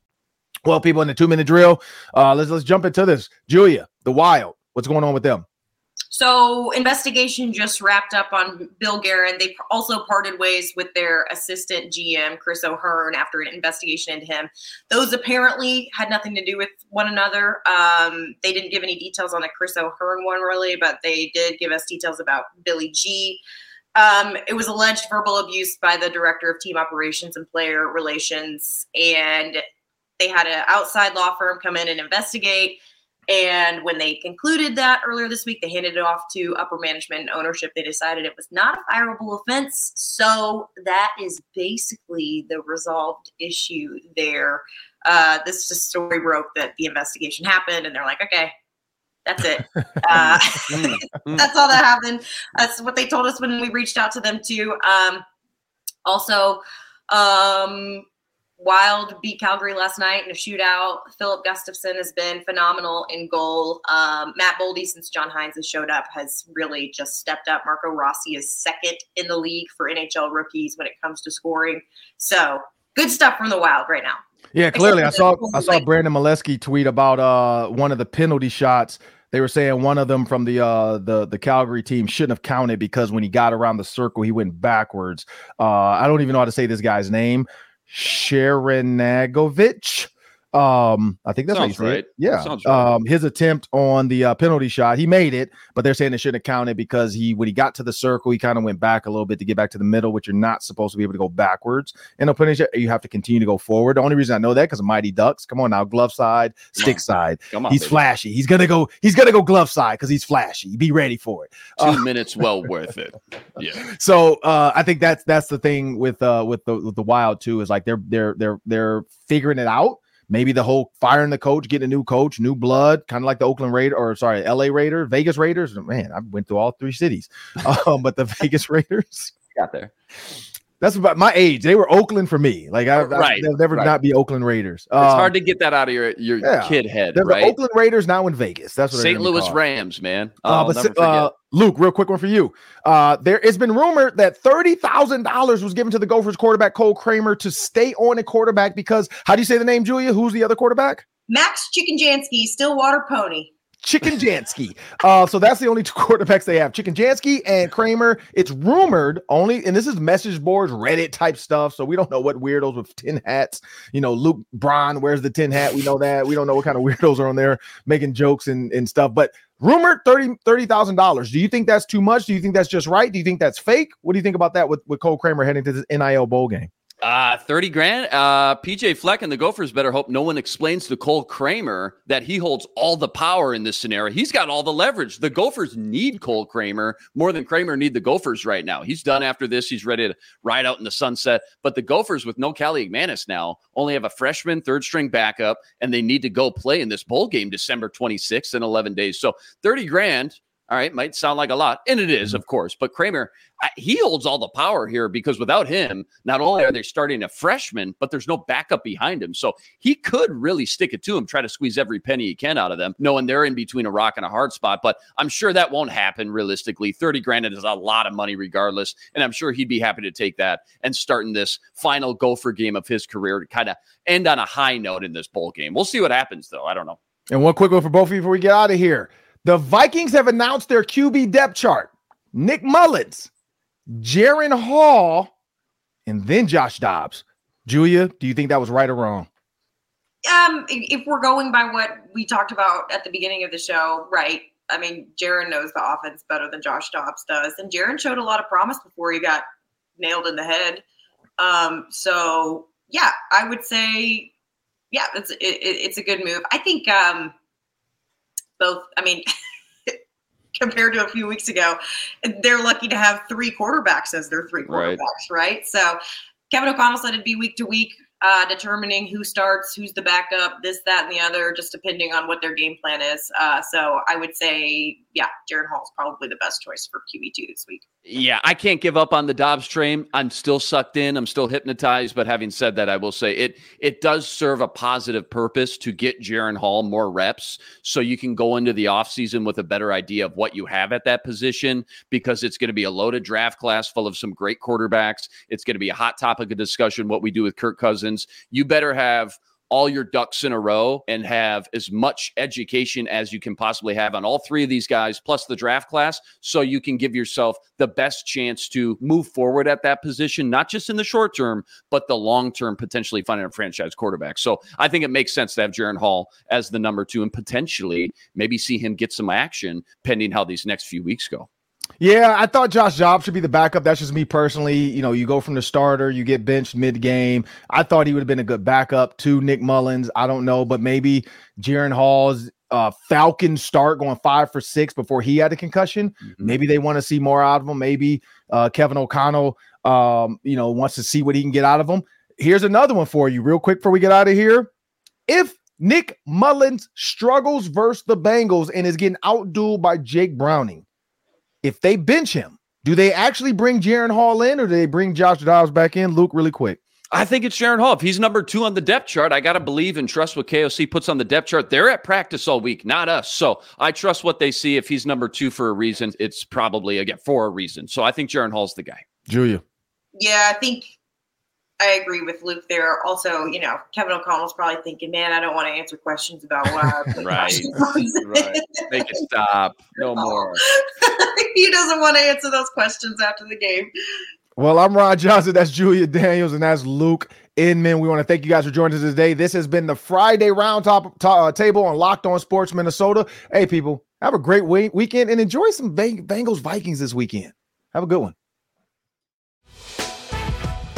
Well, people in the two minute drill, uh, let's let's jump into this. Julia, the Wild, what's going on with them? So, investigation just wrapped up on Bill Guerin. They also parted ways with their assistant GM, Chris O'Hearn, after an investigation into him. Those apparently had nothing to do with one another. Um, they didn't give any details on the Chris O'Hearn one, really, but they did give us details about Billy G. Um, it was alleged verbal abuse by the director of team operations and player relations, and they had an outside law firm come in and investigate. And when they concluded that earlier this week, they handed it off to upper management and ownership. They decided it was not a fireable offense. So that is basically the resolved issue there. Uh, this just story broke that the investigation happened, and they're like, okay, that's it. Uh, mm, mm. that's all that happened. That's what they told us when we reached out to them too. Um, also, um, Wild beat Calgary last night in a shootout. Filip Gustavsson has been phenomenal in goal. Um, Matt Boldy, since John Hynes has showed up, has really just stepped up. Marco Rossi is second in the league for NHL rookies when it comes to scoring. So good stuff from the Wild right now. Yeah, clearly. I saw I saw Brandon Molesky tweet about uh one of the penalty shots. They were saying one of them from the uh the the Calgary team shouldn't have counted because when he got around the circle, he went backwards. Uh I don't even know how to say this guy's name. Sharangovich. Um, I think that's Sounds you say right. it. Yeah. Sounds right. Um, his attempt on the uh, penalty shot, he made it, but they're saying it shouldn't have counted because he, when he got to the circle, he kind of went back a little bit to get back to the middle, which you're not supposed to be able to go backwards. In a penalty shot, you have to continue to go forward. The only reason I know that because Mighty Ducks. Come on now, glove side, stick side. Come on, he's baby. flashy. He's gonna go. He's gonna go glove side because he's flashy. Be ready for it. Two Uh, minutes well worth it. Yeah. so uh, I think that's that's the thing with uh with the with the wild too is like they're they're they're they're figuring it out. Maybe the whole firing the coach, getting a new coach, new blood, kind of like the Oakland Raider or sorry, LA Raiders, Vegas Raiders. Man, I went through all three cities. Um, but the Vegas Raiders, Got there. That's about my age. They were Oakland for me. Like I, I Right, they'll never right. not be Oakland Raiders. It's Um, hard to get that out of your your yeah. kid head, they're right? the Oakland Raiders now in Vegas. That's what St. Louis called. Rams, man. Uh, but never si- forget. uh, Luke, real quick one for you. Uh, there it's been rumored that thirty thousand dollars was given to the Gophers quarterback Cole Kramer to stay on a quarterback because how do you say the name, Julia? Who's the other quarterback? Max Shikenjanski, Stillwater Pony. Shikenjanski. Uh, so that's the only two quarterbacks they have. Shikenjanski and Kramer. It's rumored only, and this is message boards, Reddit type stuff. So we don't know what weirdos with tin hats. You know, Luke Braun wears the tin hat. We know that. We don't know what kind of weirdos are on there making jokes and, and stuff. But rumored $30 $30,000. Do you think that's too much? Do you think that's just right? Do you think that's fake? What do you think about that with, with Cole Kramer heading to this NIL bowl game? Uh, 30 grand. Uh, PJ Fleck and the Gophers better hope no one explains to Cole Kramer that he holds all the power in this scenario. He's got all the leverage. The Gophers need Cole Kramer more than Kramer need the Gophers right now. He's done after this. He's ready to ride out in the sunset. But the Gophers with no Kaliakmanis now only have a freshman third string backup, and they need to go play in this bowl game December 26th in 11 days. So 30 grand. All right, might sound like a lot, and it is, mm-hmm. of course. But Kramer, he holds all the power here because without him, not only are they starting a freshman, but there's no backup behind him. So he could really stick it to him, try to squeeze every penny he can out of them, knowing they're in between a rock and a hard spot. But I'm sure that won't happen realistically. 30 grand is a lot of money regardless. And I'm sure he'd be happy to take that and starting this final Gopher game of his career to kind of end on a high note in this bowl game. We'll see what happens, though. I don't know. And one quick one for both of you before we get out of here. The Vikings have announced their QB depth chart. Nick Mullens, Jaren Hall, and then Josh Dobbs. Julia, do you think that was right or wrong? Um, if we're going by what we talked about at the beginning of the show, right? I mean, Jaren knows the offense better than Josh Dobbs does, and Jaren showed a lot of promise before he got nailed in the head. Um, so yeah, I would say, yeah, it's it, it- it's a good move. I think um, both. I mean. Compared to a few weeks ago, they're lucky to have three quarterbacks as their three Right. quarterbacks, right? So Kevin O'Connell said it'd be week to week, uh, determining who starts, who's the backup, this, that, and the other, just depending on what their game plan is. Uh, so I would say, yeah, Jaren Hall is probably the best choice for QB2 this week. Yeah, I can't give up on the Dobbs train. I'm still sucked in. I'm still hypnotized. But having said that, I will say it it does serve a positive purpose to get Jaren Hall more reps so you can go into the offseason with a better idea of what you have at that position because it's going to be a loaded draft class full of some great quarterbacks. It's going to be a hot topic of discussion what we do with Kirk Cousins. You better have all your ducks in a row and have as much education as you can possibly have on all three of these guys, plus the draft class, so you can give yourself the best chance to move forward at that position, not just in the short term, but the long term, potentially finding a franchise quarterback. So I think it makes sense to have Jaren Hall as the number two and potentially maybe see him get some action pending how these next few weeks go. Yeah, I thought Josh Dobbs should be the backup. That's just me personally. You know, you go from the starter, you get benched mid game. I thought he would have been a good backup to Nick Mullens. I don't know, but maybe Jaren Hall's uh, Falcon start going five for six before he had a concussion. Maybe they want to see more out of him. Maybe uh, Kevin O'Connell, um, you know, wants to see what he can get out of him. Here's another one for you, real quick, before we get out of here. If Nick Mullens struggles versus the Bengals and is getting outdueled by Jake Browning, if they bench him, do they actually bring Jaren Hall in or do they bring Josh Dobbs back in? Luke, really quick. I think it's Jaren Hall. If he's number two on the depth chart, I got to believe and trust what KOC puts on the depth chart. They're at practice all week, not us. So I trust what they see. If he's number two for a reason, it's probably, again, for a reason. So I think Jaren Hall's the guy. Julia. Yeah, I think I agree with Luke there. Also, you know, Kevin O'Connell's probably thinking, man, I don't want to answer questions about why. right. right. Make it stop. No more. he doesn't want to answer those questions after the game. Well, I'm Ron Johnson. That's Julia Daniels, and that's Luke Inman. We want to thank you guys for joining us today. This has been the Friday round top, top uh, table on Locked On Sports Minnesota. Hey, people, have a great week- weekend and enjoy some Bang- Bengals Vikings this weekend. Have a good one.